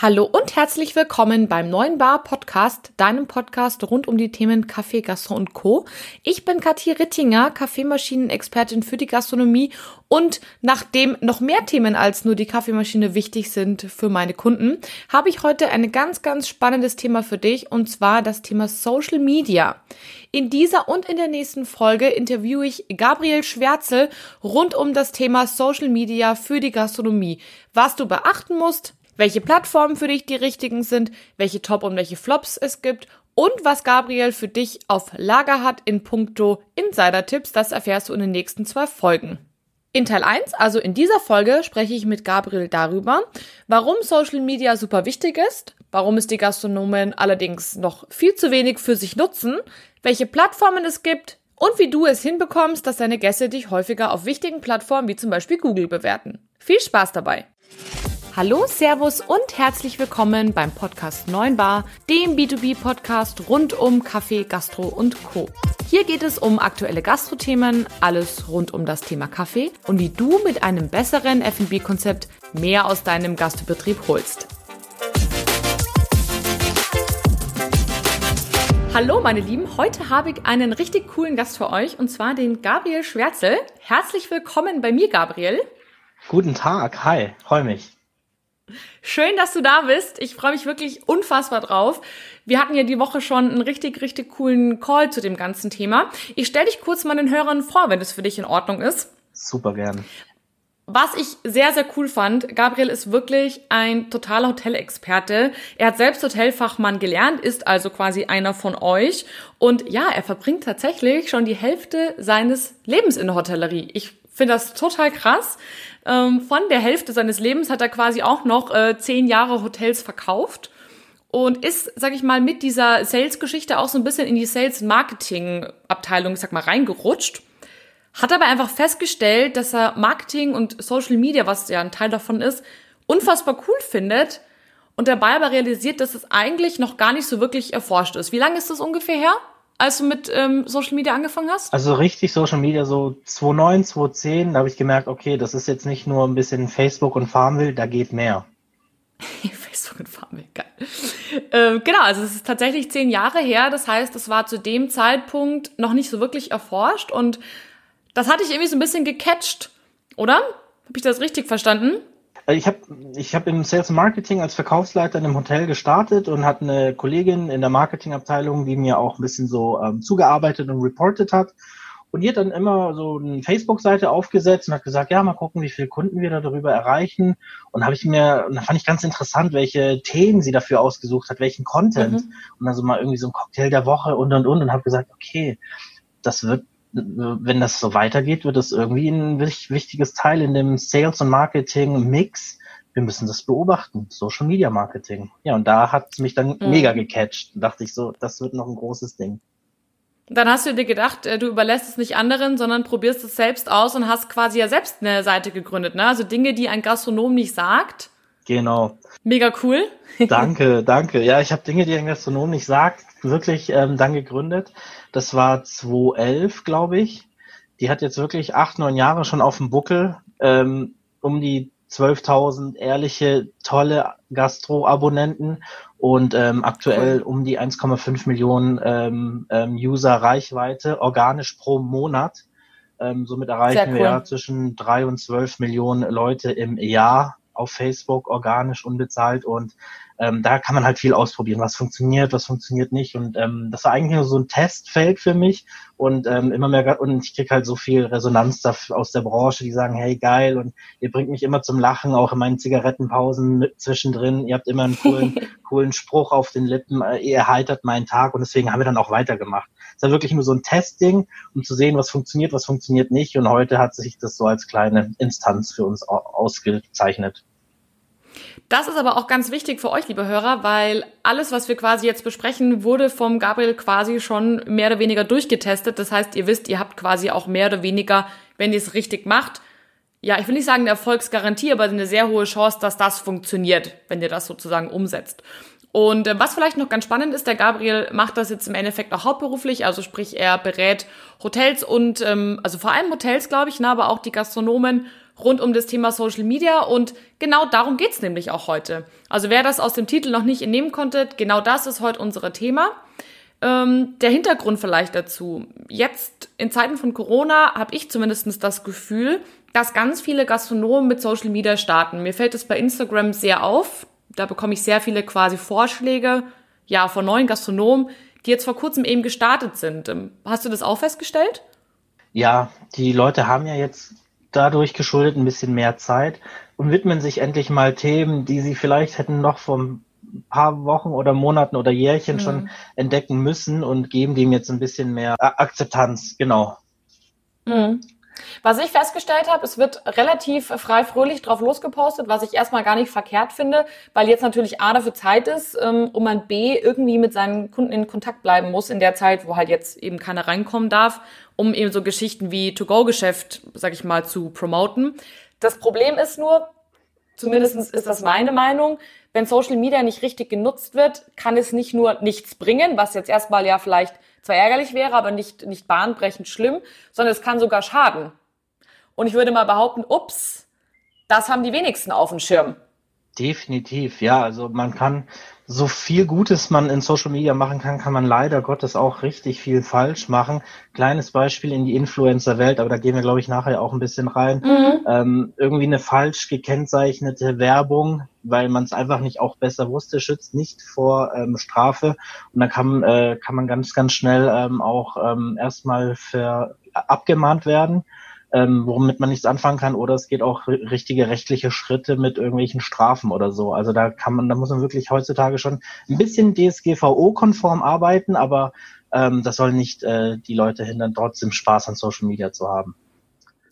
Hallo und herzlich willkommen beim neuen Bar Podcast, deinem Podcast rund um die Themen Kaffee, Gastro und Co. Ich bin Kathi Rittinger, Kaffeemaschinenexpertin für die Gastronomie und nachdem noch mehr Themen als nur die Kaffeemaschine wichtig sind für meine Kunden, habe ich heute ein ganz, ganz spannendes Thema für dich und zwar das Thema Social Media. In dieser und in der nächsten Folge interviewe ich Gabriel Schwärzel rund um das Thema Social Media für die Gastronomie. Was du beachten musst, welche Plattformen für dich die richtigen sind, welche Top- und welche Flops es gibt und was Gabriel für dich auf Lager hat in puncto Insider-Tipps, das erfährst du in den nächsten zwei Folgen. In Teil 1, also in dieser Folge, spreche ich mit Gabriel darüber, warum Social Media super wichtig ist, warum es die Gastronomen allerdings noch viel zu wenig für sich nutzen, welche Plattformen es gibt und wie du es hinbekommst, dass deine Gäste dich häufiger auf wichtigen Plattformen wie zum Beispiel Google bewerten. Viel Spaß dabei! Hallo, Servus und herzlich willkommen beim Podcast 9 Bar, dem B2B-Podcast rund um Kaffee, Gastro und Co. Hier geht es um aktuelle Gastrothemen, alles rund um das Thema Kaffee und wie du mit einem besseren F&B-Konzept mehr aus deinem Gastbetrieb holst. Hallo meine Lieben, heute habe ich einen richtig coolen Gast für euch und zwar den Gabriel Schwärzel. Herzlich willkommen bei mir, Gabriel. Guten Tag, hi, freue mich. Schön, dass du da bist. Ich freue mich wirklich unfassbar drauf. Wir hatten ja die Woche schon einen richtig, richtig coolen Call zu dem ganzen Thema. Ich stelle dich kurz mal den Hörern vor, wenn das für dich in Ordnung ist. Super gern. Was ich sehr, sehr cool fand, Gabriel ist wirklich ein totaler Hotelexperte. Er hat selbst Hotelfachmann gelernt, ist also quasi einer von euch. Und ja, er verbringt tatsächlich schon die Hälfte seines Lebens in der Hotellerie. Ich finde das total krass. Ähm, von der Hälfte seines Lebens hat er quasi auch noch äh, zehn Jahre Hotels verkauft und ist, sag ich mal, mit dieser Sales-Geschichte auch so ein bisschen in die Sales-Marketing-Abteilung, sag mal, reingerutscht. Hat aber einfach festgestellt, dass er Marketing und Social Media, was ja ein Teil davon ist, unfassbar cool findet und dabei aber realisiert, dass es eigentlich noch gar nicht so wirklich erforscht ist. Wie lange ist das ungefähr her? Als du mit ähm, Social Media angefangen hast? Also richtig Social Media so 2009, 2010, da habe ich gemerkt, okay, das ist jetzt nicht nur ein bisschen Facebook und Farmville, da geht mehr. Facebook und Farmville, geil. Ähm, genau, also es ist tatsächlich zehn Jahre her, das heißt, es war zu dem Zeitpunkt noch nicht so wirklich erforscht und das hatte ich irgendwie so ein bisschen gecatcht, oder? Habe ich das richtig verstanden? Äh, ich habe ich hab im Sales Marketing als Verkaufsleiter in einem Hotel gestartet und hatte eine Kollegin in der Marketingabteilung, die mir auch ein bisschen so ähm, zugearbeitet und reportet hat. Und die hat dann immer so eine Facebook-Seite aufgesetzt und hat gesagt, ja, mal gucken, wie viele Kunden wir da darüber erreichen. Und habe ich mir, und da fand ich ganz interessant, welche Themen sie dafür ausgesucht hat, welchen Content. Mhm. Und also mal irgendwie so ein Cocktail der Woche und und und und habe gesagt, okay, das wird wenn das so weitergeht, wird das irgendwie ein wichtiges Teil in dem Sales- und Marketing-Mix. Wir müssen das beobachten. Social Media Marketing. Ja, und da hat es mich dann mhm. mega gecatcht. Da dachte ich so, das wird noch ein großes Ding. Dann hast du dir gedacht, äh, du überlässt es nicht anderen, sondern probierst es selbst aus und hast quasi ja selbst eine Seite gegründet, ne? Also Dinge, die ein Gastronom nicht sagt. Genau. Mega cool. danke, danke. Ja, ich habe Dinge, die ein Gastronom nicht sagt, wirklich ähm, dann gegründet. Das war 2011, glaube ich. Die hat jetzt wirklich acht, neun Jahre schon auf dem Buckel. Ähm, um die 12.000 ehrliche, tolle Gastro-Abonnenten und ähm, aktuell um die 1,5 Millionen ähm, ähm, User Reichweite, organisch pro Monat. Ähm, somit erreichen cool. wir ja zwischen drei und zwölf Millionen Leute im Jahr auf Facebook, organisch, unbezahlt und ähm, da kann man halt viel ausprobieren, was funktioniert, was funktioniert nicht. Und ähm, das war eigentlich nur so ein Testfeld für mich und ähm, immer mehr und ich krieg halt so viel Resonanz da, aus der Branche, die sagen, hey geil und ihr bringt mich immer zum Lachen, auch in meinen Zigarettenpausen mit zwischendrin. Ihr habt immer einen coolen, coolen Spruch auf den Lippen, äh, ihr erheitert meinen Tag und deswegen haben wir dann auch weitergemacht. Es war wirklich nur so ein Testding, um zu sehen, was funktioniert, was funktioniert nicht. Und heute hat sich das so als kleine Instanz für uns ausgezeichnet. Das ist aber auch ganz wichtig für euch, liebe Hörer, weil alles, was wir quasi jetzt besprechen, wurde vom Gabriel quasi schon mehr oder weniger durchgetestet. Das heißt, ihr wisst, ihr habt quasi auch mehr oder weniger, wenn ihr es richtig macht, ja, ich will nicht sagen eine Erfolgsgarantie, aber eine sehr hohe Chance, dass das funktioniert, wenn ihr das sozusagen umsetzt. Und äh, was vielleicht noch ganz spannend ist, der Gabriel macht das jetzt im Endeffekt auch hauptberuflich, also sprich er berät Hotels und ähm, also vor allem Hotels, glaube ich, ne, aber auch die Gastronomen rund um das Thema Social Media und genau darum geht's nämlich auch heute. Also wer das aus dem Titel noch nicht entnehmen konnte, genau das ist heute unser Thema. Ähm, der Hintergrund vielleicht dazu. Jetzt in Zeiten von Corona habe ich zumindest das Gefühl, dass ganz viele Gastronomen mit Social Media starten. Mir fällt es bei Instagram sehr auf. Da bekomme ich sehr viele quasi Vorschläge, ja, von neuen Gastronomen, die jetzt vor kurzem eben gestartet sind. Ähm, hast du das auch festgestellt? Ja, die Leute haben ja jetzt dadurch geschuldet ein bisschen mehr Zeit und widmen sich endlich mal Themen, die sie vielleicht hätten noch vor ein paar Wochen oder Monaten oder Jährchen mhm. schon entdecken müssen und geben dem jetzt ein bisschen mehr Akzeptanz, genau. Mhm. Was ich festgestellt habe, es wird relativ frei fröhlich drauf losgepostet, was ich erstmal gar nicht verkehrt finde, weil jetzt natürlich A dafür Zeit ist ähm, und man B irgendwie mit seinen Kunden in Kontakt bleiben muss in der Zeit, wo halt jetzt eben keiner reinkommen darf, um eben so Geschichten wie To-Go-Geschäft, sag ich mal, zu promoten. Das Problem ist nur, zumindest ist das meine Meinung, wenn Social Media nicht richtig genutzt wird, kann es nicht nur nichts bringen, was jetzt erstmal ja vielleicht zwar ärgerlich wäre, aber nicht, nicht bahnbrechend schlimm, sondern es kann sogar schaden. Und ich würde mal behaupten, ups, das haben die wenigsten auf dem Schirm. Definitiv, ja. Also man kann so viel Gutes man in Social Media machen kann, kann man leider Gottes auch richtig viel falsch machen. Kleines Beispiel in die Influencer-Welt, aber da gehen wir, glaube ich, nachher auch ein bisschen rein. Mhm. Ähm, irgendwie eine falsch gekennzeichnete Werbung, weil man es einfach nicht auch besser wusste, schützt nicht vor ähm, Strafe. Und da kann, äh, kann man ganz, ganz schnell ähm, auch ähm, erstmal für abgemahnt werden ähm, womit man nichts anfangen kann, oder es geht auch richtige rechtliche Schritte mit irgendwelchen Strafen oder so. Also da kann man, da muss man wirklich heutzutage schon ein bisschen DSGVO-konform arbeiten, aber ähm, das soll nicht äh, die Leute hindern, trotzdem Spaß an Social Media zu haben.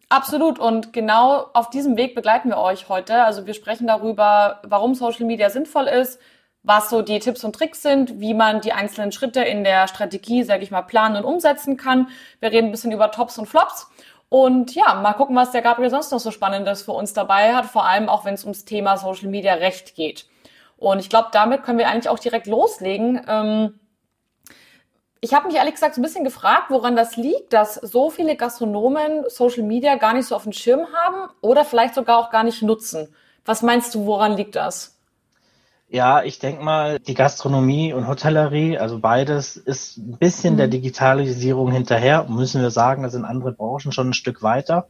Absolut. Und genau auf diesem Weg begleiten wir euch heute. Also wir sprechen darüber, warum Social Media sinnvoll ist, was so die Tipps und Tricks sind, wie man die einzelnen Schritte in der Strategie, sage ich mal, planen und umsetzen kann. Wir reden ein bisschen über Tops und Flops und ja, mal gucken, was der Gabriel sonst noch so Spannendes für uns dabei hat, vor allem auch wenn es ums Thema Social Media Recht geht. Und ich glaube, damit können wir eigentlich auch direkt loslegen. Ähm, ich habe mich ehrlich gesagt so ein bisschen gefragt, woran das liegt, dass so viele Gastronomen Social Media gar nicht so auf dem Schirm haben oder vielleicht sogar auch gar nicht nutzen. Was meinst du, woran liegt das? Ja, ich denke mal, die Gastronomie und Hotellerie, also beides, ist ein bisschen mhm. der Digitalisierung hinterher, müssen wir sagen, da sind andere Branchen schon ein Stück weiter.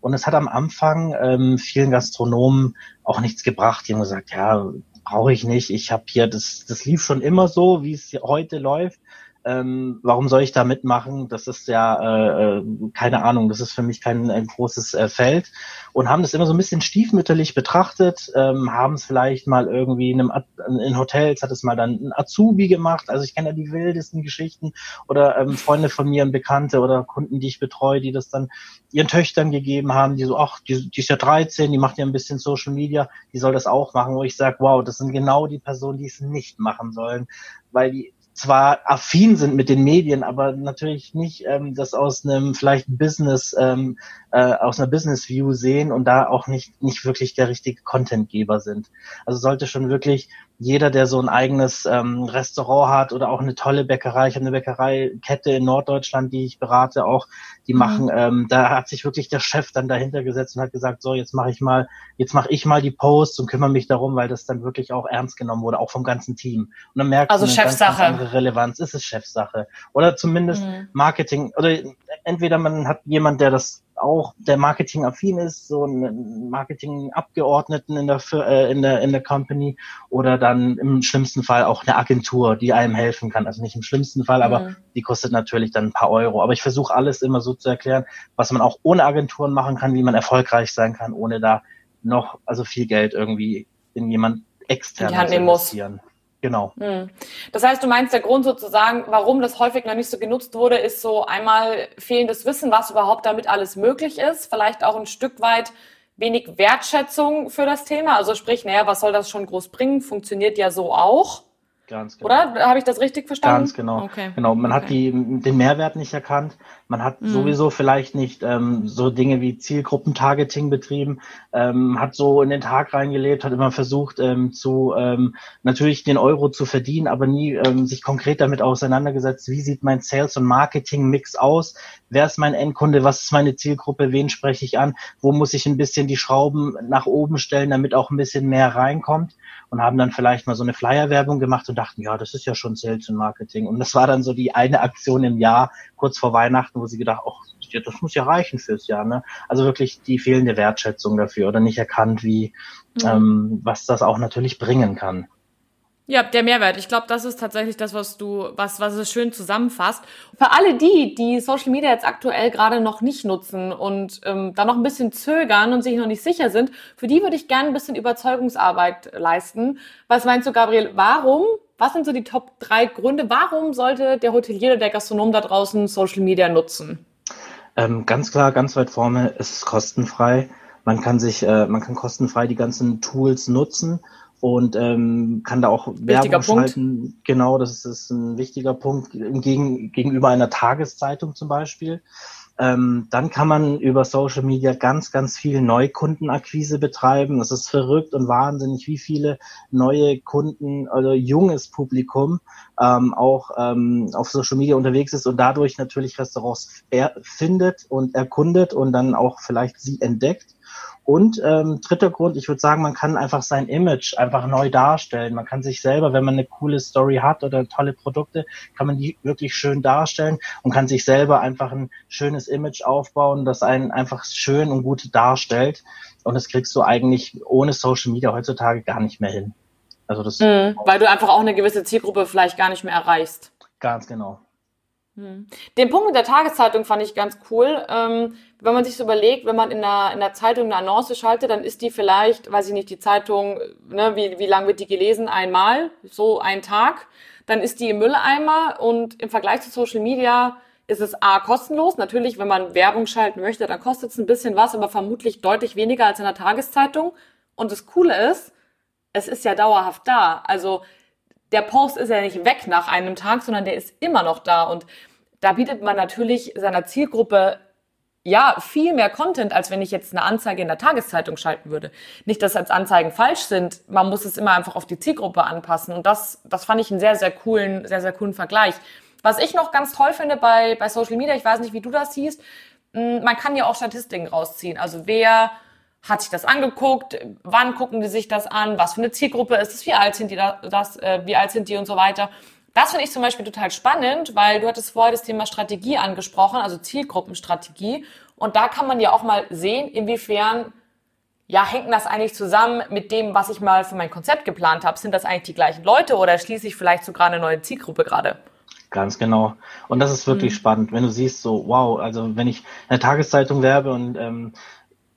Und es hat am Anfang ähm, vielen Gastronomen auch nichts gebracht. Die haben gesagt, ja, brauche ich nicht. Ich habe hier, das, das lief schon immer so, wie es heute läuft ähm, warum soll ich da mitmachen? Das ist ja, äh, äh, keine Ahnung, das ist für mich kein äh, großes äh, Feld. Und haben das immer so ein bisschen stiefmütterlich betrachtet, ähm, haben es vielleicht mal irgendwie in, einem, in Hotels, hat es mal dann ein Azubi gemacht. Also ich kenne ja die wildesten Geschichten oder ähm, Freunde von mir und Bekannte oder Kunden, die ich betreue, die das dann ihren Töchtern gegeben haben, die so, ach, die, die ist ja 13, die macht ja ein bisschen Social Media, die soll das auch machen, wo ich sage, wow, das sind genau die Personen, die es nicht machen sollen, weil die zwar affin sind mit den Medien, aber natürlich nicht ähm, das aus einem vielleicht Business, ähm, äh, aus einer Business View sehen und da auch nicht nicht wirklich der richtige Contentgeber sind. Also sollte schon wirklich jeder, der so ein eigenes ähm, Restaurant hat oder auch eine tolle Bäckerei, ich habe eine Bäckereikette in Norddeutschland, die ich berate, auch die mhm. machen, ähm, da hat sich wirklich der Chef dann dahinter gesetzt und hat gesagt, so jetzt mache ich mal, jetzt mache ich mal die Posts und kümmere mich darum, weil das dann wirklich auch ernst genommen wurde, auch vom ganzen Team. Und dann merkt also man Chefsache. Ganz, ganz Relevanz, ist es Chefsache oder zumindest mhm. Marketing oder entweder man hat jemand, der das auch der Marketing affin ist, so einen Marketingabgeordneten in der, äh, in der in der Company oder dann im schlimmsten Fall auch eine Agentur, die einem helfen kann. Also nicht im schlimmsten Fall, aber mhm. die kostet natürlich dann ein paar Euro. Aber ich versuche alles immer so zu erklären, was man auch ohne Agenturen machen kann, wie man erfolgreich sein kann, ohne da noch also viel Geld irgendwie in jemand extern zu investieren. Muss. Genau. Hm. Das heißt, du meinst, der Grund sozusagen, warum das häufig noch nicht so genutzt wurde, ist so einmal fehlendes Wissen, was überhaupt damit alles möglich ist, vielleicht auch ein Stück weit wenig Wertschätzung für das Thema. Also sprich, naja, was soll das schon groß bringen? Funktioniert ja so auch. Ganz genau. Oder habe ich das richtig verstanden? Ganz genau. Okay. Genau. Man okay. hat die, den Mehrwert nicht erkannt. Man hat mhm. sowieso vielleicht nicht ähm, so Dinge wie Zielgruppentargeting betrieben, ähm, hat so in den Tag reingelebt, hat immer versucht ähm, zu ähm, natürlich den Euro zu verdienen, aber nie ähm, sich konkret damit auseinandergesetzt, wie sieht mein Sales- und Marketing-Mix aus, wer ist mein Endkunde, was ist meine Zielgruppe, wen spreche ich an, wo muss ich ein bisschen die Schrauben nach oben stellen, damit auch ein bisschen mehr reinkommt und haben dann vielleicht mal so eine Flyer-Werbung gemacht und dachten, ja, das ist ja schon Sales und Marketing. Und das war dann so die eine Aktion im Jahr, kurz vor Weihnachten, wo sie gedacht, ach, das muss ja reichen fürs Jahr. Ne? Also wirklich die fehlende Wertschätzung dafür oder nicht erkannt, wie mhm. ähm, was das auch natürlich bringen kann. Ja, der Mehrwert. Ich glaube, das ist tatsächlich das, was du, was, was es schön zusammenfasst. Für alle die, die Social Media jetzt aktuell gerade noch nicht nutzen und ähm, da noch ein bisschen zögern und sich noch nicht sicher sind, für die würde ich gerne ein bisschen Überzeugungsarbeit leisten. Was meinst du, Gabriel? Warum? Was sind so die Top drei Gründe? Warum sollte der Hotelier oder der Gastronom da draußen Social Media nutzen? Ähm, ganz klar, ganz weit vorne, es ist kostenfrei. Man kann sich, äh, man kann kostenfrei die ganzen Tools nutzen und ähm, kann da auch Werbung schalten. Punkt. Genau, das ist, ist ein wichtiger Punkt gegen, gegenüber einer Tageszeitung zum Beispiel. Ähm, dann kann man über Social Media ganz, ganz viel Neukundenakquise betreiben. Das ist verrückt und wahnsinnig, wie viele neue Kunden, also junges Publikum ähm, auch ähm, auf Social Media unterwegs ist und dadurch natürlich Restaurants findet und erkundet und dann auch vielleicht sie entdeckt. Und ähm, dritter Grund, ich würde sagen, man kann einfach sein Image einfach neu darstellen. Man kann sich selber, wenn man eine coole Story hat oder tolle Produkte, kann man die wirklich schön darstellen und kann sich selber einfach ein schönes Image aufbauen, das einen einfach schön und gut darstellt. Und das kriegst du eigentlich ohne Social Media heutzutage gar nicht mehr hin. Also das mhm, weil du einfach auch eine gewisse Zielgruppe vielleicht gar nicht mehr erreichst. Ganz genau. Hm. Den Punkt mit der Tageszeitung fand ich ganz cool. Ähm, wenn man sich so überlegt, wenn man in der, in der Zeitung eine Annonce schaltet, dann ist die vielleicht, weiß ich nicht, die Zeitung, ne, wie, wie lang wird die gelesen? Einmal, so ein Tag. Dann ist die im Mülleimer und im Vergleich zu Social Media ist es A, kostenlos. Natürlich, wenn man Werbung schalten möchte, dann kostet es ein bisschen was, aber vermutlich deutlich weniger als in der Tageszeitung. Und das Coole ist, es ist ja dauerhaft da. Also der Post ist ja nicht weg nach einem Tag, sondern der ist immer noch da. Und da bietet man natürlich seiner Zielgruppe ja viel mehr Content, als wenn ich jetzt eine Anzeige in der Tageszeitung schalten würde. Nicht, dass als Anzeigen falsch sind, man muss es immer einfach auf die Zielgruppe anpassen. Und das, das fand ich einen sehr, sehr coolen, sehr, sehr coolen Vergleich. Was ich noch ganz toll finde bei, bei Social Media, ich weiß nicht, wie du das siehst, hm, man kann ja auch Statistiken rausziehen. Also wer hat sich das angeguckt, wann gucken die sich das an, was für eine Zielgruppe ist es, wie alt sind die das, äh, wie alt sind die und so weiter. Das finde ich zum Beispiel total spannend, weil du hattest vorher das Thema Strategie angesprochen, also Zielgruppenstrategie. Und da kann man ja auch mal sehen, inwiefern ja, hängt das eigentlich zusammen mit dem, was ich mal für mein Konzept geplant habe? Sind das eigentlich die gleichen Leute oder schließe ich vielleicht sogar eine neue Zielgruppe gerade? Ganz genau. Und das ist wirklich mhm. spannend, wenn du siehst, so, wow, also wenn ich eine Tageszeitung werbe und ähm,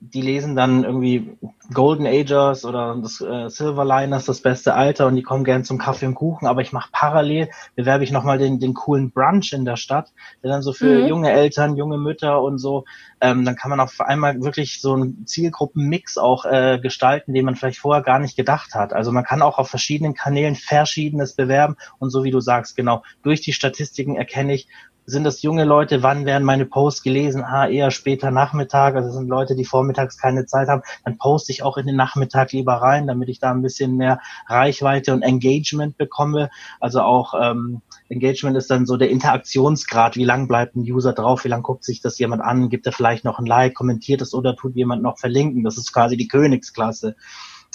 die lesen dann irgendwie Golden Agers oder das äh, Silverliners, das beste Alter und die kommen gern zum Kaffee und Kuchen, aber ich mache parallel, bewerbe ich nochmal den, den coolen Brunch in der Stadt, der dann so für mhm. junge Eltern, junge Mütter und so, ähm, dann kann man auf einmal wirklich so einen Zielgruppenmix auch äh, gestalten, den man vielleicht vorher gar nicht gedacht hat. Also man kann auch auf verschiedenen Kanälen verschiedenes bewerben und so wie du sagst, genau, durch die Statistiken erkenne ich, sind das junge Leute, wann werden meine Posts gelesen? Ah, eher später Nachmittag, also sind Leute, die vormittags keine Zeit haben, dann poste ich auch in den Nachmittag lieber rein, damit ich da ein bisschen mehr Reichweite und Engagement bekomme. Also auch ähm, Engagement ist dann so der Interaktionsgrad, wie lang bleibt ein User drauf, wie lang guckt sich das jemand an, gibt er vielleicht noch ein Like, kommentiert es oder tut jemand noch verlinken. Das ist quasi die Königsklasse.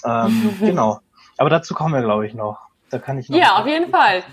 Ähm, genau. Aber dazu kommen wir, glaube ich, noch. Da kann ich noch ja, auf jeden Fall.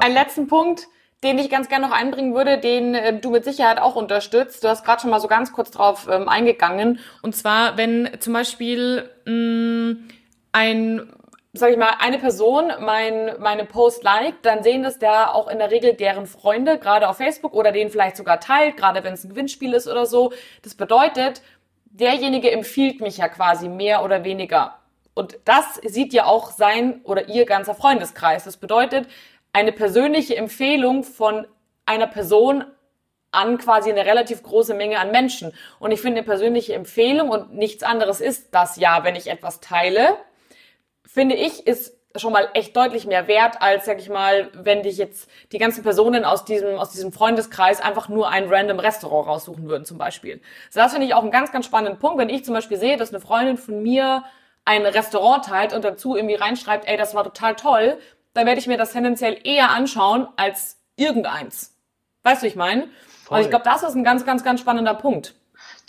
Einen letzten Punkt den ich ganz gerne noch einbringen würde, den äh, du mit Sicherheit auch unterstützt. Du hast gerade schon mal so ganz kurz drauf ähm, eingegangen. Und zwar, wenn zum Beispiel mh, mm, ein sag ich mal, eine Person mein, meine Post liked, dann sehen das da auch in der Regel deren Freunde, gerade auf Facebook oder den vielleicht sogar teilt, gerade wenn es ein Gewinnspiel ist oder so. Das bedeutet, derjenige empfiehlt mich ja quasi mehr oder weniger. Und das sieht ja auch sein oder ihr ganzer Freundeskreis. Das bedeutet, eine persönliche Empfehlung von einer Person an quasi eine relativ große Menge an Menschen. Und ich finde eine persönliche Empfehlung und nichts anderes ist das ja, wenn ich etwas teile, finde ich, ist schon mal echt deutlich mehr wert, als, sag ich mal, wenn dich jetzt die ganzen Personen aus diesem, aus diesem Freundeskreis einfach nur ein random Restaurant raussuchen würden, zum Beispiel. So, das finde ich auch einen ganz, ganz spannenden Punkt. Wenn ich zum Beispiel sehe, dass eine Freundin von mir ein Restaurant teilt und dazu irgendwie reinschreibt, ey, das war total toll, dann werde ich mir das tendenziell eher anschauen als irgendeins. Weißt du, ich meine? Und ich glaube, das ist ein ganz, ganz, ganz spannender Punkt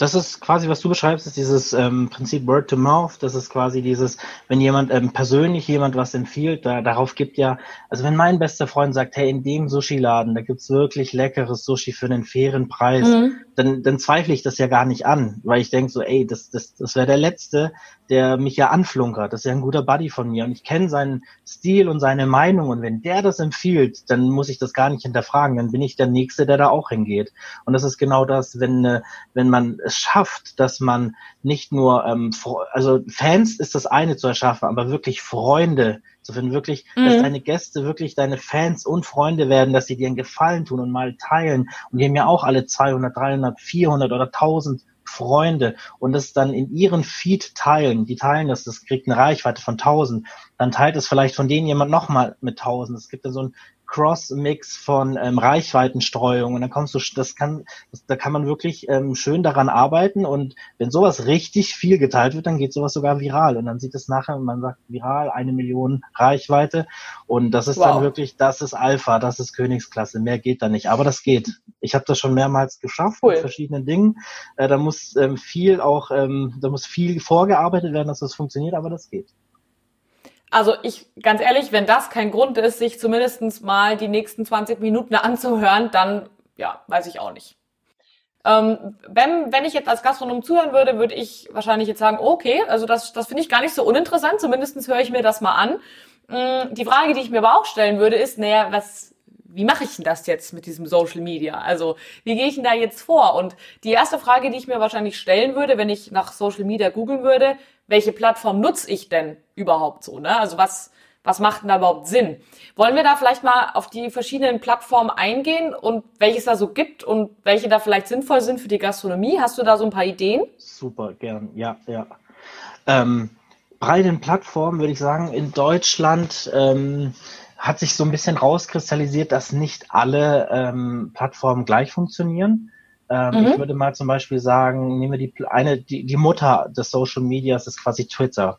das ist quasi, was du beschreibst, ist dieses ähm, Prinzip Word to Mouth. Das ist quasi dieses, wenn jemand ähm, persönlich jemand was empfiehlt, da, darauf gibt ja, also wenn mein bester Freund sagt, hey, in dem Sushi-Laden, da gibt's wirklich leckeres Sushi für einen fairen Preis, mhm. Dann, dann zweifle ich das ja gar nicht an, weil ich denke so, ey, das, das, das wäre der Letzte, der mich ja anflunkert. Das ist ja ein guter Buddy von mir und ich kenne seinen Stil und seine Meinung und wenn der das empfiehlt, dann muss ich das gar nicht hinterfragen. Dann bin ich der Nächste, der da auch hingeht. Und das ist genau das, wenn, äh, wenn man es schafft, dass man nicht nur, ähm, also Fans ist das eine zu erschaffen, aber wirklich Freunde zu finden, wirklich, mhm. dass deine Gäste wirklich deine Fans und Freunde werden, dass sie dir einen Gefallen tun und mal teilen. Und die haben ja auch alle 200, 300, 400 oder 1000 Freunde und das dann in ihren Feed teilen, die teilen das, das kriegt eine Reichweite von 1000, dann teilt es vielleicht von denen jemand nochmal mit 1000. Es gibt ja so ein Cross-Mix von ähm, Reichweitenstreuung und dann kommst du, das kann, das, da kann man wirklich ähm, schön daran arbeiten und wenn sowas richtig viel geteilt wird, dann geht sowas sogar viral und dann sieht es nachher, man sagt viral, eine Million Reichweite und das ist wow. dann wirklich, das ist Alpha, das ist Königsklasse, mehr geht da nicht, aber das geht. Ich habe das schon mehrmals geschafft cool. mit verschiedenen Dingen. Äh, da muss ähm, viel auch, ähm, da muss viel vorgearbeitet werden, dass das funktioniert, aber das geht. Also ich, ganz ehrlich, wenn das kein Grund ist, sich zumindestens mal die nächsten 20 Minuten anzuhören, dann, ja, weiß ich auch nicht. Ähm, wenn, wenn ich jetzt als Gastronom zuhören würde, würde ich wahrscheinlich jetzt sagen, okay, also das, das finde ich gar nicht so uninteressant, zumindestens höre ich mir das mal an. Mm, die Frage, die ich mir aber auch stellen würde, ist, naja, was, wie mache ich denn das jetzt mit diesem Social Media? Also, wie gehe ich denn da jetzt vor? Und die erste Frage, die ich mir wahrscheinlich stellen würde, wenn ich nach Social Media googeln würde, welche Plattform nutze ich denn überhaupt so? Ne? Also was, was macht denn da überhaupt Sinn? Wollen wir da vielleicht mal auf die verschiedenen Plattformen eingehen und welches da so gibt und welche da vielleicht sinnvoll sind für die Gastronomie? Hast du da so ein paar Ideen? Super, gern, ja, ja. Ähm, bei den Plattformen würde ich sagen, in Deutschland ähm, hat sich so ein bisschen rauskristallisiert, dass nicht alle ähm, Plattformen gleich funktionieren. Ähm, mhm. Ich würde mal zum Beispiel sagen, nehmen wir die eine, die, die Mutter des Social Medias ist quasi Twitter.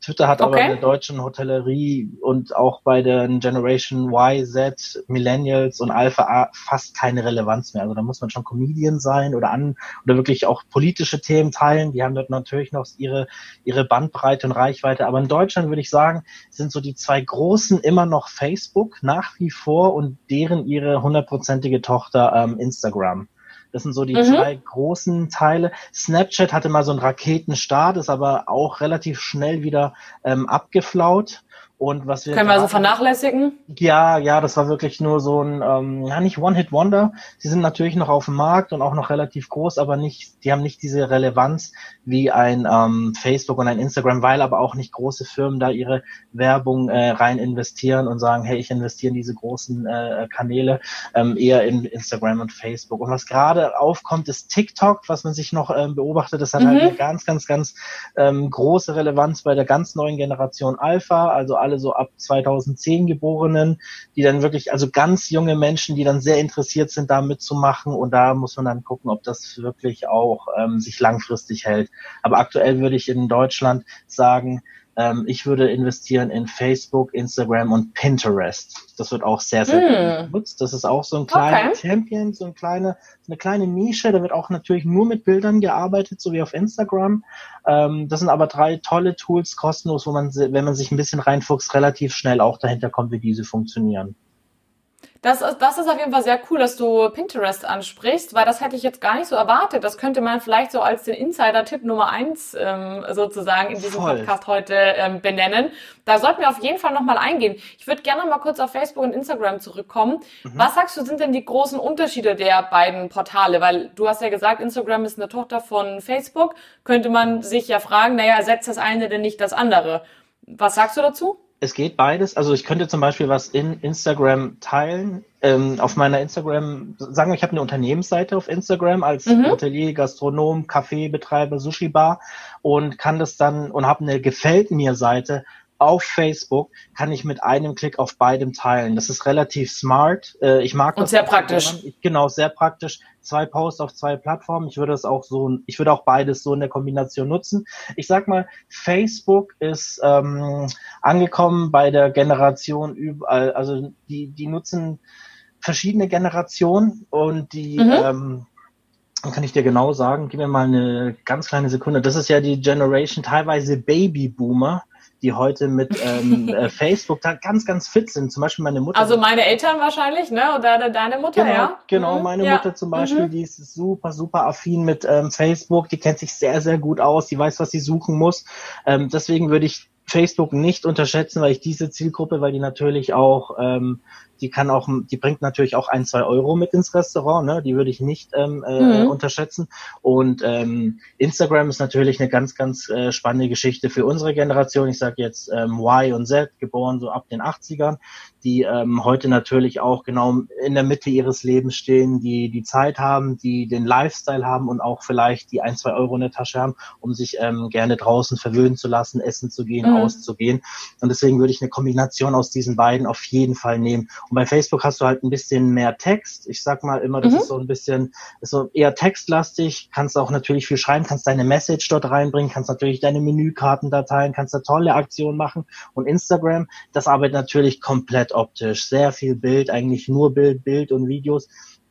Twitter hat okay. aber in der deutschen Hotellerie und auch bei den Generation Y, Z, Millennials und Alpha A fast keine Relevanz mehr. Also da muss man schon Comedian sein oder an oder wirklich auch politische Themen teilen. Die haben dort natürlich noch ihre, ihre Bandbreite und Reichweite. Aber in Deutschland würde ich sagen, sind so die zwei großen immer noch Facebook nach wie vor und deren ihre hundertprozentige Tochter ähm, Instagram. Das sind so die mhm. zwei großen Teile. Snapchat hatte mal so einen Raketenstart, ist aber auch relativ schnell wieder ähm, abgeflaut. Und was wir können wir also vernachlässigen? Ja, ja, das war wirklich nur so ein, ähm, ja nicht One-Hit-Wonder. Sie sind natürlich noch auf dem Markt und auch noch relativ groß, aber nicht, die haben nicht diese Relevanz wie ein ähm, Facebook und ein Instagram, weil aber auch nicht große Firmen da ihre Werbung äh, rein investieren und sagen, hey, ich investiere in diese großen äh, Kanäle, ähm, eher in Instagram und Facebook. Und was gerade aufkommt, ist TikTok, was man sich noch ähm, beobachtet. Das hat halt mhm. halt eine ganz, ganz, ganz ähm, große Relevanz bei der ganz neuen Generation Alpha, also alle so ab 2010 Geborenen, die dann wirklich, also ganz junge Menschen, die dann sehr interessiert sind, da mitzumachen. Und da muss man dann gucken, ob das wirklich auch ähm, sich langfristig hält. Aber aktuell würde ich in Deutschland sagen, ähm, ich würde investieren in Facebook, Instagram und Pinterest. Das wird auch sehr, sehr mm. genutzt. Das ist auch so ein kleiner okay. Champion, so ein kleine, so eine kleine Nische. Da wird auch natürlich nur mit Bildern gearbeitet, so wie auf Instagram. Ähm, das sind aber drei tolle Tools, kostenlos, wo man, wenn man sich ein bisschen reinfuchst, relativ schnell auch dahinter kommt, wie diese funktionieren. Das ist, das ist auf jeden Fall sehr cool, dass du Pinterest ansprichst, weil das hätte ich jetzt gar nicht so erwartet. Das könnte man vielleicht so als den Insider-Tipp Nummer eins ähm, sozusagen in diesem Voll. Podcast heute ähm, benennen. Da sollten wir auf jeden Fall nochmal eingehen. Ich würde gerne mal kurz auf Facebook und Instagram zurückkommen. Mhm. Was sagst du, sind denn die großen Unterschiede der beiden Portale? Weil du hast ja gesagt, Instagram ist eine Tochter von Facebook. Könnte man sich ja fragen, naja, ersetzt das eine denn nicht das andere? Was sagst du dazu? Es geht beides. Also ich könnte zum Beispiel was in Instagram teilen. Ähm, auf meiner Instagram, sagen wir, ich habe eine Unternehmensseite auf Instagram als mhm. Hotelier, Gastronom, Kaffeebetreiber, Sushi-Bar und kann das dann und habe eine Gefällt mir Seite auf Facebook kann ich mit einem Klick auf beidem teilen. Das ist relativ smart. Äh, ich mag und das. sehr praktisch. Genau, sehr praktisch. Zwei Posts auf zwei Plattformen. Ich würde das auch so, ich würde auch beides so in der Kombination nutzen. Ich sag mal, Facebook ist ähm, angekommen bei der Generation überall. Also die, die nutzen verschiedene Generationen und die mhm. ähm, kann ich dir genau sagen, gib mir mal eine ganz kleine Sekunde. Das ist ja die Generation teilweise Babyboomer, die heute mit ähm, äh, Facebook da ganz, ganz fit sind. Zum Beispiel meine Mutter. Also meine Eltern wahrscheinlich, ne? Oder deine Mutter, genau, ja? Genau, mhm. meine ja. Mutter zum Beispiel, mhm. die ist super, super affin mit ähm, Facebook. Die kennt sich sehr, sehr gut aus. Die weiß, was sie suchen muss. Ähm, deswegen würde ich Facebook nicht unterschätzen, weil ich diese Zielgruppe, weil die natürlich auch ähm, die kann auch, die bringt natürlich auch ein, zwei Euro mit ins Restaurant, ne? Die würde ich nicht ähm, äh, mhm. unterschätzen. Und ähm, Instagram ist natürlich eine ganz, ganz äh, spannende Geschichte für unsere Generation. Ich sage jetzt ähm, Y und Z, geboren so ab den 80ern, die ähm, heute natürlich auch genau in der Mitte ihres Lebens stehen, die die Zeit haben, die den Lifestyle haben und auch vielleicht die ein, zwei Euro in der Tasche haben, um sich ähm, gerne draußen verwöhnen zu lassen, essen zu gehen, mhm. auszugehen. Und deswegen würde ich eine Kombination aus diesen beiden auf jeden Fall nehmen. Und bei Facebook hast du halt ein bisschen mehr Text. Ich sag mal immer, das mhm. ist so ein bisschen, ist so eher textlastig. Kannst auch natürlich viel schreiben, kannst deine Message dort reinbringen, kannst natürlich deine Menükartendateien, kannst da tolle Aktionen machen. Und Instagram, das arbeitet natürlich komplett optisch. Sehr viel Bild, eigentlich nur Bild, Bild und Videos.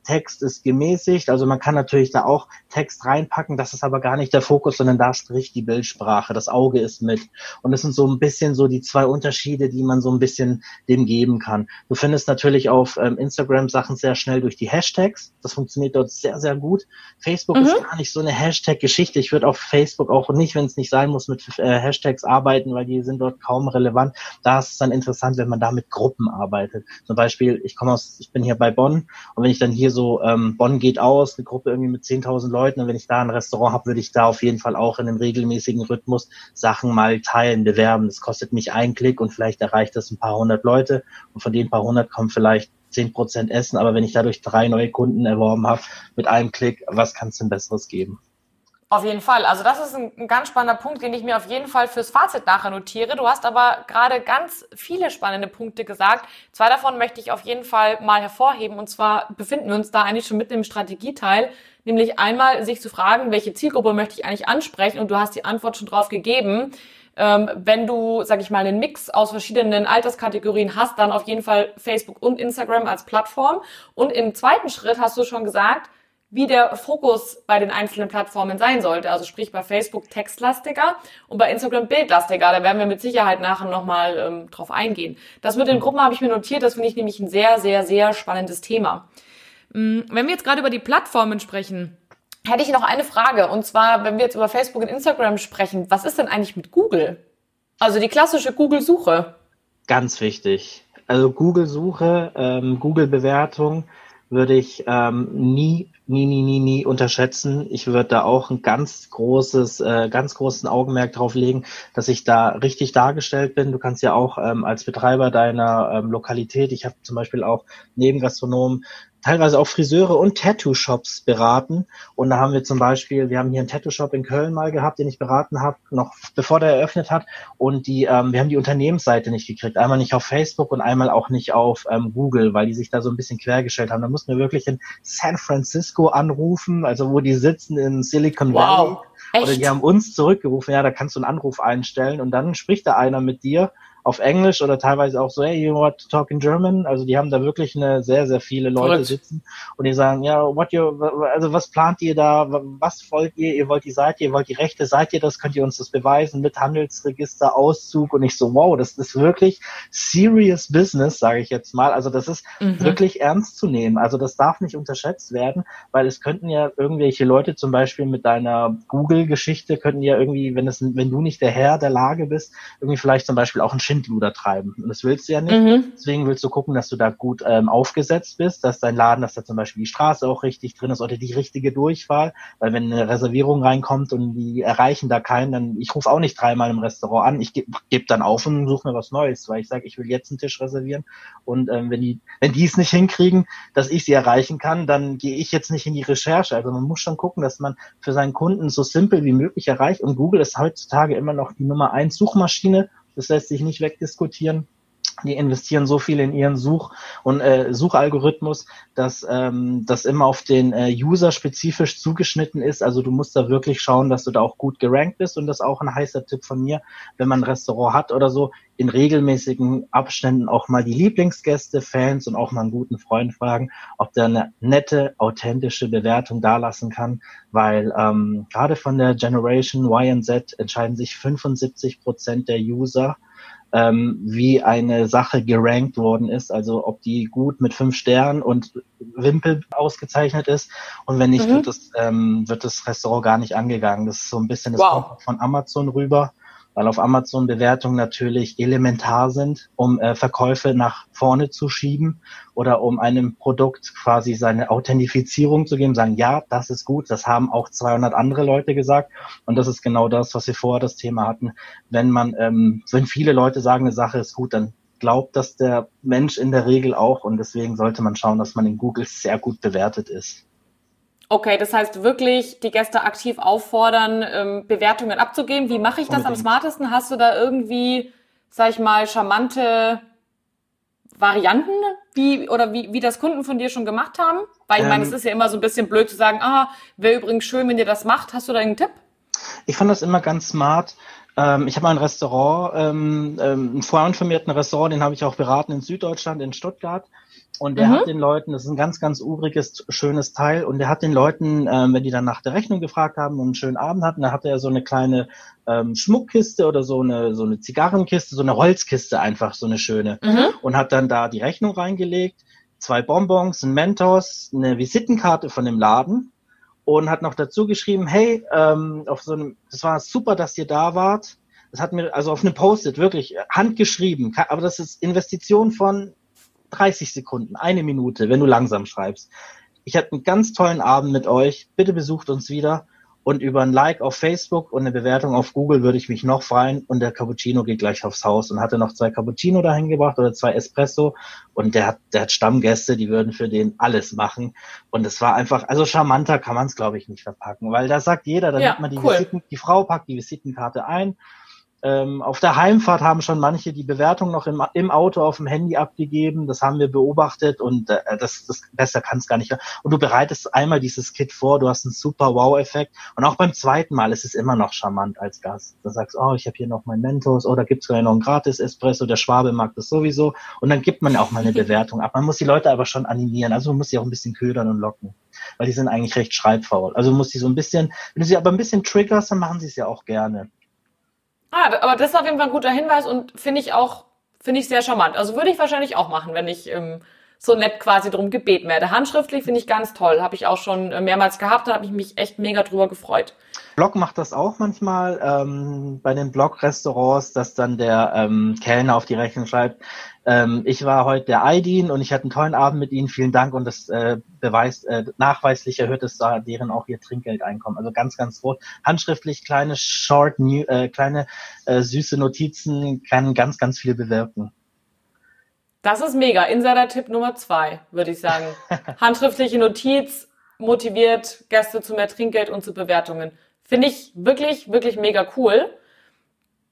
Text ist gemäßigt, also man kann natürlich da auch Text reinpacken, das ist aber gar nicht der Fokus, sondern da spricht die Bildsprache, das Auge ist mit. Und das sind so ein bisschen so die zwei Unterschiede, die man so ein bisschen dem geben kann. Du findest natürlich auf ähm, Instagram Sachen sehr schnell durch die Hashtags, das funktioniert dort sehr, sehr gut. Facebook mhm. ist gar nicht so eine Hashtag-Geschichte. Ich würde auf Facebook auch nicht, wenn es nicht sein muss, mit äh, Hashtags arbeiten, weil die sind dort kaum relevant. Da ist es dann interessant, wenn man da mit Gruppen arbeitet. Zum Beispiel, ich komme aus, ich bin hier bei Bonn und wenn ich dann hier so so, ähm, Bonn geht aus, eine Gruppe irgendwie mit 10.000 Leuten und wenn ich da ein Restaurant habe, würde ich da auf jeden Fall auch in einem regelmäßigen Rhythmus Sachen mal teilen, bewerben. Das kostet mich einen Klick und vielleicht erreicht das ein paar hundert Leute und von den paar hundert kommen vielleicht zehn Prozent Essen, aber wenn ich dadurch drei neue Kunden erworben habe mit einem Klick, was kann es denn Besseres geben? Auf jeden Fall. Also das ist ein, ein, ganz spannender Punkt, den ich mir auf jeden Fall fürs Fazit nachher notiere. Du hast aber gerade ganz viele spannende Punkte gesagt. Zwei davon möchte ich auf jeden Fall mal hervorheben. Und zwar befinden wir uns da eigentlich schon mitten im Strategieteil. Nämlich einmal sich zu fragen, welche Zielgruppe möchte ich eigentlich ansprechen? Und du hast die Antwort schon drauf gegeben. Ähm, wenn du, sag ich mal, einen Mix aus verschiedenen Alterskategorien hast, dann auf jeden Fall Facebook und Instagram als Plattform. Und im zweiten Schritt hast du schon gesagt, wie der Fokus bei den einzelnen Plattformen sein sollte. Also sprich bei Facebook textlastiger und bei Instagram bildlastiger. Da werden wir mit Sicherheit nachher nochmal ähm, drauf eingehen. Das mit den Gruppen habe ich mir notiert. Das finde ich nämlich ein sehr, sehr, sehr spannendes Thema. Mm, wenn wir jetzt gerade über die Plattformen sprechen, hätte ich noch eine Frage. Und zwar, wenn wir jetzt über Facebook und Instagram sprechen, was ist denn eigentlich mit Google? Also die klassische Google-Suche. Ganz wichtig. Also Google-Suche, ähm, Google-Bewertung würde ich ähm, nie nie, nie, nie, nie unterschätzen. Ich würde da auch ein ganz großes, äh, ganz großen Augenmerk drauf legen, dass ich da richtig dargestellt bin. Du kannst ja auch ähm, als Betreiber deiner ähm, Lokalität, ich habe zum Beispiel auch neben Gastronomen teilweise auch Friseure und Tattoo-Shops beraten. Und da haben wir zum Beispiel, wir haben hier einen Tattoo-Shop in Köln mal gehabt, den ich beraten habe, noch bevor der eröffnet hat. Und die, ähm, wir haben die Unternehmensseite nicht gekriegt. Einmal nicht auf Facebook und einmal auch nicht auf ähm, Google, weil die sich da so ein bisschen quergestellt haben. Da mussten wir wirklich in San Francisco anrufen, also wo die sitzen in Silicon Valley. Wow. Echt? Oder die haben uns zurückgerufen, ja, da kannst du einen Anruf einstellen und dann spricht da einer mit dir auf Englisch oder teilweise auch so, hey, you want to talk in German? Also die haben da wirklich eine sehr, sehr viele Leute Correct. sitzen und die sagen, ja, what you, also was plant ihr da? Was wollt ihr? Ihr wollt die Seite, ihr wollt die Rechte, seid ihr das? Könnt ihr uns das beweisen mit Handelsregister, Auszug? Und ich so, wow, das ist wirklich serious business, sage ich jetzt mal. Also das ist mhm. wirklich ernst zu nehmen. Also das darf nicht unterschätzt werden, weil es könnten ja irgendwelche Leute zum Beispiel mit deiner Google-Geschichte könnten ja irgendwie, wenn es, wenn du nicht der Herr der Lage bist, irgendwie vielleicht zum Beispiel auch ein Schind Schindluder treiben. Und das willst du ja nicht. Mhm. Deswegen willst du gucken, dass du da gut ähm, aufgesetzt bist, dass dein Laden, dass da zum Beispiel die Straße auch richtig drin ist oder die richtige Durchwahl. Weil wenn eine Reservierung reinkommt und die erreichen da keinen, dann ich rufe auch nicht dreimal im Restaurant an. Ich gebe geb dann auf und suche mir was Neues, weil ich sage, ich will jetzt einen Tisch reservieren. Und ähm, wenn die, wenn die es nicht hinkriegen, dass ich sie erreichen kann, dann gehe ich jetzt nicht in die Recherche. Also man muss schon gucken, dass man für seinen Kunden so simpel wie möglich erreicht. Und Google ist heutzutage immer noch die Nummer eins Suchmaschine Das lässt sich nicht wegdiskutieren die investieren so viel in ihren Such- und äh, Suchalgorithmus, dass ähm, das immer auf den äh, User spezifisch zugeschnitten ist. Also du musst da wirklich schauen, dass du da auch gut gerankt bist. Und das ist auch ein heißer Tipp von mir, wenn man ein Restaurant hat oder so, in regelmäßigen Abständen auch mal die Lieblingsgäste, Fans und auch mal einen guten Freund fragen, ob der eine nette, authentische Bewertung dalassen kann, weil ähm, gerade von der Generation Y und Z entscheiden sich 75 Prozent der User ähm, wie eine Sache gerankt worden ist, also ob die gut mit fünf Sternen und Wimpel ausgezeichnet ist. Und wenn nicht, mhm. wird, das, ähm, wird das Restaurant gar nicht angegangen. Das ist so ein bisschen das wow. von Amazon rüber weil auf Amazon Bewertungen natürlich elementar sind, um äh, Verkäufe nach vorne zu schieben oder um einem Produkt quasi seine Authentifizierung zu geben, sagen, ja, das ist gut, das haben auch 200 andere Leute gesagt und das ist genau das, was wir vorher das Thema hatten. Wenn man, ähm, wenn viele Leute sagen, eine Sache ist gut, dann glaubt das der Mensch in der Regel auch und deswegen sollte man schauen, dass man in Google sehr gut bewertet ist. Okay, das heißt wirklich die Gäste aktiv auffordern, ähm, Bewertungen abzugeben. Wie mache ich das Unbedingt. am smartesten? Hast du da irgendwie, sag ich mal, charmante Varianten, wie oder wie, wie das Kunden von dir schon gemacht haben? Weil ich ähm, meine, es ist ja immer so ein bisschen blöd zu sagen, ah, wäre übrigens schön, wenn ihr das macht. Hast du da einen Tipp? Ich fand das immer ganz smart. Ähm, ich habe mal ein Restaurant, ähm, ähm, einen vorher informierten Restaurant, den habe ich auch beraten in Süddeutschland, in Stuttgart. Und der mhm. hat den Leuten, das ist ein ganz, ganz uriges, schönes Teil, und der hat den Leuten, ähm, wenn die dann nach der Rechnung gefragt haben und einen schönen Abend hatten, da hatte er so eine kleine ähm, Schmuckkiste oder so eine, so eine Zigarrenkiste, so eine Holzkiste einfach, so eine schöne. Mhm. Und hat dann da die Rechnung reingelegt, zwei Bonbons, ein Mentos, eine Visitenkarte von dem Laden und hat noch dazu geschrieben, hey, ähm, auf so einem, das war super, dass ihr da wart. Das hat mir, also auf einem Post-it, wirklich handgeschrieben, aber das ist Investition von 30 Sekunden, eine Minute, wenn du langsam schreibst. Ich hatte einen ganz tollen Abend mit euch. Bitte besucht uns wieder. Und über ein Like auf Facebook und eine Bewertung auf Google würde ich mich noch freuen. Und der Cappuccino geht gleich aufs Haus und hatte noch zwei Cappuccino dahin gebracht oder zwei Espresso. Und der hat, der hat Stammgäste, die würden für den alles machen. Und es war einfach, also charmanter kann man es, glaube ich, nicht verpacken, weil da sagt jeder, dann ja, nimmt man die, cool. Visiten, die Frau packt die Visitenkarte ein ähm, auf der Heimfahrt haben schon manche die Bewertung noch im, im Auto auf dem Handy abgegeben. Das haben wir beobachtet und äh, das, das besser kann es gar nicht. Und du bereitest einmal dieses Kit vor, du hast einen super Wow-Effekt. Und auch beim zweiten Mal ist es immer noch charmant als Gast. Du sagst, oh, ich habe hier noch mein Mentos, oh, da gibt's vielleicht noch ein Gratis-Espresso, der Schwabe mag das sowieso. Und dann gibt man auch mal eine Bewertung ab. Man muss die Leute aber schon animieren. Also man muss sie auch ein bisschen ködern und locken. Weil die sind eigentlich recht schreibfaul. Also du musst sie so ein bisschen, wenn du sie aber ein bisschen triggerst, dann machen sie es ja auch gerne. Ah, aber das ist auf jeden Fall ein guter Hinweis und finde ich auch, finde ich sehr charmant. Also würde ich wahrscheinlich auch machen, wenn ich ähm, so nett quasi drum gebeten werde. Handschriftlich finde ich ganz toll. Habe ich auch schon äh, mehrmals gehabt, da habe ich mich echt mega drüber gefreut. Blog macht das auch manchmal ähm, bei den Blog-Restaurants, dass dann der ähm, Kellner auf die Rechnung schreibt, ähm, ich war heute der Aidin und ich hatte einen tollen Abend mit Ihnen, vielen Dank und das äh, beweist, äh, nachweislich erhöht es da deren auch ihr Trinkgeldeinkommen. Also ganz, ganz rot. Handschriftlich kleine Short, new, äh, kleine äh, süße Notizen kann ganz, ganz viel bewirken. Das ist mega. Insider-Tipp Nummer zwei, würde ich sagen. Handschriftliche Notiz motiviert Gäste zu mehr Trinkgeld und zu Bewertungen. Finde ich wirklich, wirklich mega cool.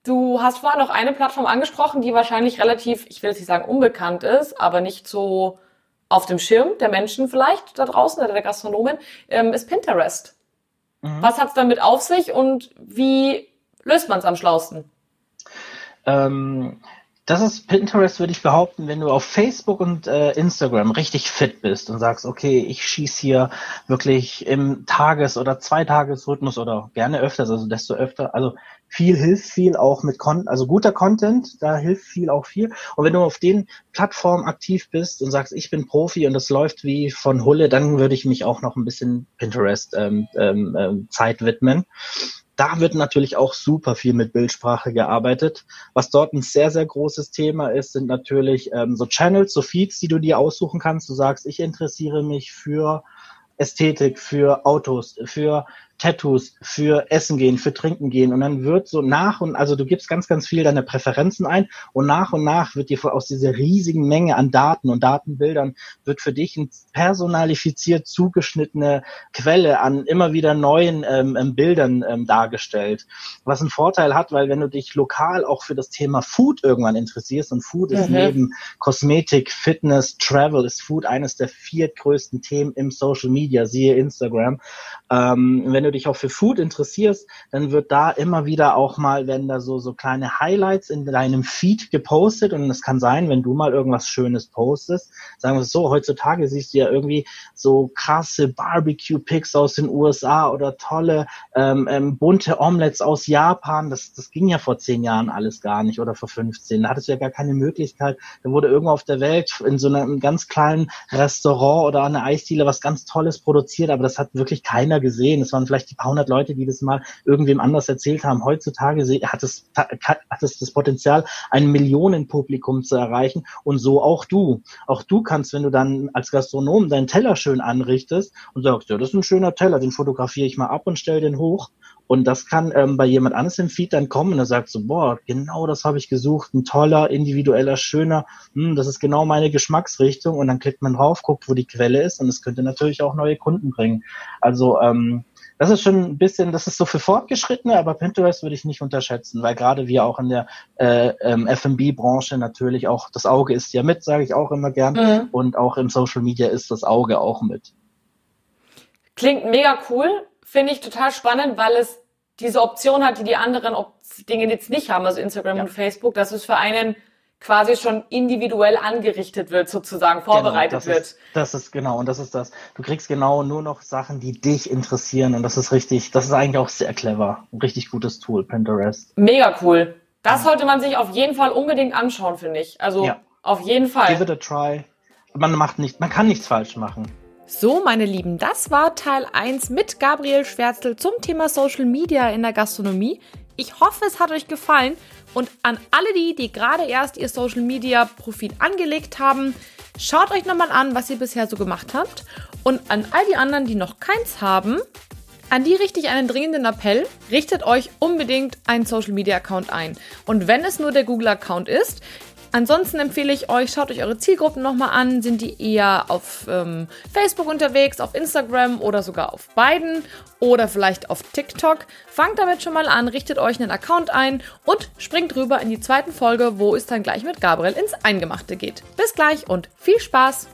Du hast vorher noch eine Plattform angesprochen, die wahrscheinlich relativ, ich will jetzt nicht sagen unbekannt ist, aber nicht so auf dem Schirm der Menschen vielleicht da draußen oder der Gastronomen, ähm, ist Pinterest. Mhm. Was hat es damit auf sich und wie löst man es am schlausten? Ähm, das ist Pinterest, würde ich behaupten, wenn du auf Facebook und äh, Instagram richtig fit bist und sagst, okay, ich schieß hier wirklich im Tages- oder Zweitagesrhythmus oder gerne öfters, also desto öfter, also viel hilft viel auch mit Con also guter Content, da hilft viel auch viel. Und wenn du auf den Plattformen aktiv bist und sagst, ich bin Profi und das läuft wie von Hulle, dann würde ich mich auch noch ein bisschen Pinterest ähm, ähm, ähm Zeit widmen. Da wird natürlich auch super viel mit Bildsprache gearbeitet. Was dort ein sehr, sehr großes Thema ist, sind natürlich ähm, so Channels, so Feeds, die du dir aussuchen kannst. Du sagst, ich interessiere mich für Ästhetik, für Autos, für Tattoos, für Essen gehen, für Trinken gehen. Und dann wird so nach und, also du gibst ganz, ganz viel deine Präferenzen ein und nach und nach wird dir aus dieser riesigen Menge an Daten und Datenbildern wird für dich ein personalifiziert zugeschnittene Quelle an immer wieder neuen ähm, ähm, Bildern ähm, dargestellt. Was einen Vorteil hat, weil wenn du dich lokal auch für das Thema Food irgendwann interessierst und Food mhm. ist neben Kosmetik, Fitness, Travel ist Food eines der vier größten Themen im Social Media, siehe Instagram. Ähm, wenn du dich auch für Food interessierst, dann wird da immer wieder auch mal, werden da so, so kleine Highlights in deinem Feed gepostet. Und es kann sein, wenn du mal irgendwas Schönes postest, sagen wir so, heutzutage siehst du ja irgendwie so krasse Barbecue-Picks aus den USA oder tolle ähm, ähm, bunte Omelettes aus Japan, das, das ging ja vor zehn Jahren alles gar nicht oder vor 15, da hattest du ja gar keine Möglichkeit, da wurde irgendwo auf der Welt in so einem ganz kleinen Restaurant oder an einer Eisdiele was ganz Tolles produziert, aber das hat wirklich keiner gesehen, es waren vielleicht die paar hundert Leute, die das mal irgendwem anders erzählt haben. Heutzutage hat es, hat es das Potenzial, ein Millionenpublikum zu erreichen und so auch du. Auch du kannst, wenn du dann als Gastronom deinen Teller schön anrichtest und sagst, ja, das ist ein schöner Teller, den fotografiere ich mal ab und stell den hoch. Und das kann ähm, bei jemand anderes im Feed dann kommen und er sagt so, boah, genau das habe ich gesucht, ein toller, individueller, schöner, hm, das ist genau meine Geschmacksrichtung und dann klickt man drauf, guckt, wo die Quelle ist und es könnte natürlich auch neue Kunden bringen. Also ähm, das ist schon ein bisschen, das ist so für Fortgeschrittene, aber Pinterest würde ich nicht unterschätzen, weil gerade wir auch in der äh, ähm, F&B-Branche natürlich auch, das Auge ist ja mit, sage ich auch immer gern, mhm. und auch im Social Media ist das Auge auch mit. Klingt mega cool, finde ich total spannend, weil es diese Option hat, die die anderen Dinge jetzt nicht haben, also Instagram ja. und Facebook, dass es für einen quasi schon individuell angerichtet wird, sozusagen vorbereitet genau, das wird. Ist, das ist genau, und das ist das. Du kriegst genau nur noch Sachen, die dich interessieren und das ist richtig, das ist eigentlich auch sehr clever. Ein richtig gutes Tool, Pinterest. Mega cool. Das sollte man sich auf jeden Fall unbedingt anschauen, finde ich. Also ja. auf jeden Fall. Give it a try. Man macht nicht, man kann nichts falsch machen. So, meine Lieben, das war Teil 1 mit Gabriel Schwärzel zum Thema Social Media in der Gastronomie. Ich hoffe, es hat euch gefallen und an alle die, die gerade erst ihr Social Media Profil angelegt haben, schaut euch nochmal an, was ihr bisher so gemacht habt. Und an all die anderen, die noch keins haben, an die richte ich einen dringenden Appell. Richtet euch unbedingt einen Social Media Account ein. Und wenn es nur der Google Account ist, Ansonsten empfehle ich euch, schaut euch eure Zielgruppen nochmal an. Sind die eher auf ähm, Facebook unterwegs, auf Instagram oder sogar auf beiden oder vielleicht auf TikTok? Fangt damit schon mal an, richtet euch einen Account ein und springt rüber in die zweite Folge, wo es dann gleich mit Gabriel ins Eingemachte geht. Bis gleich und viel Spaß!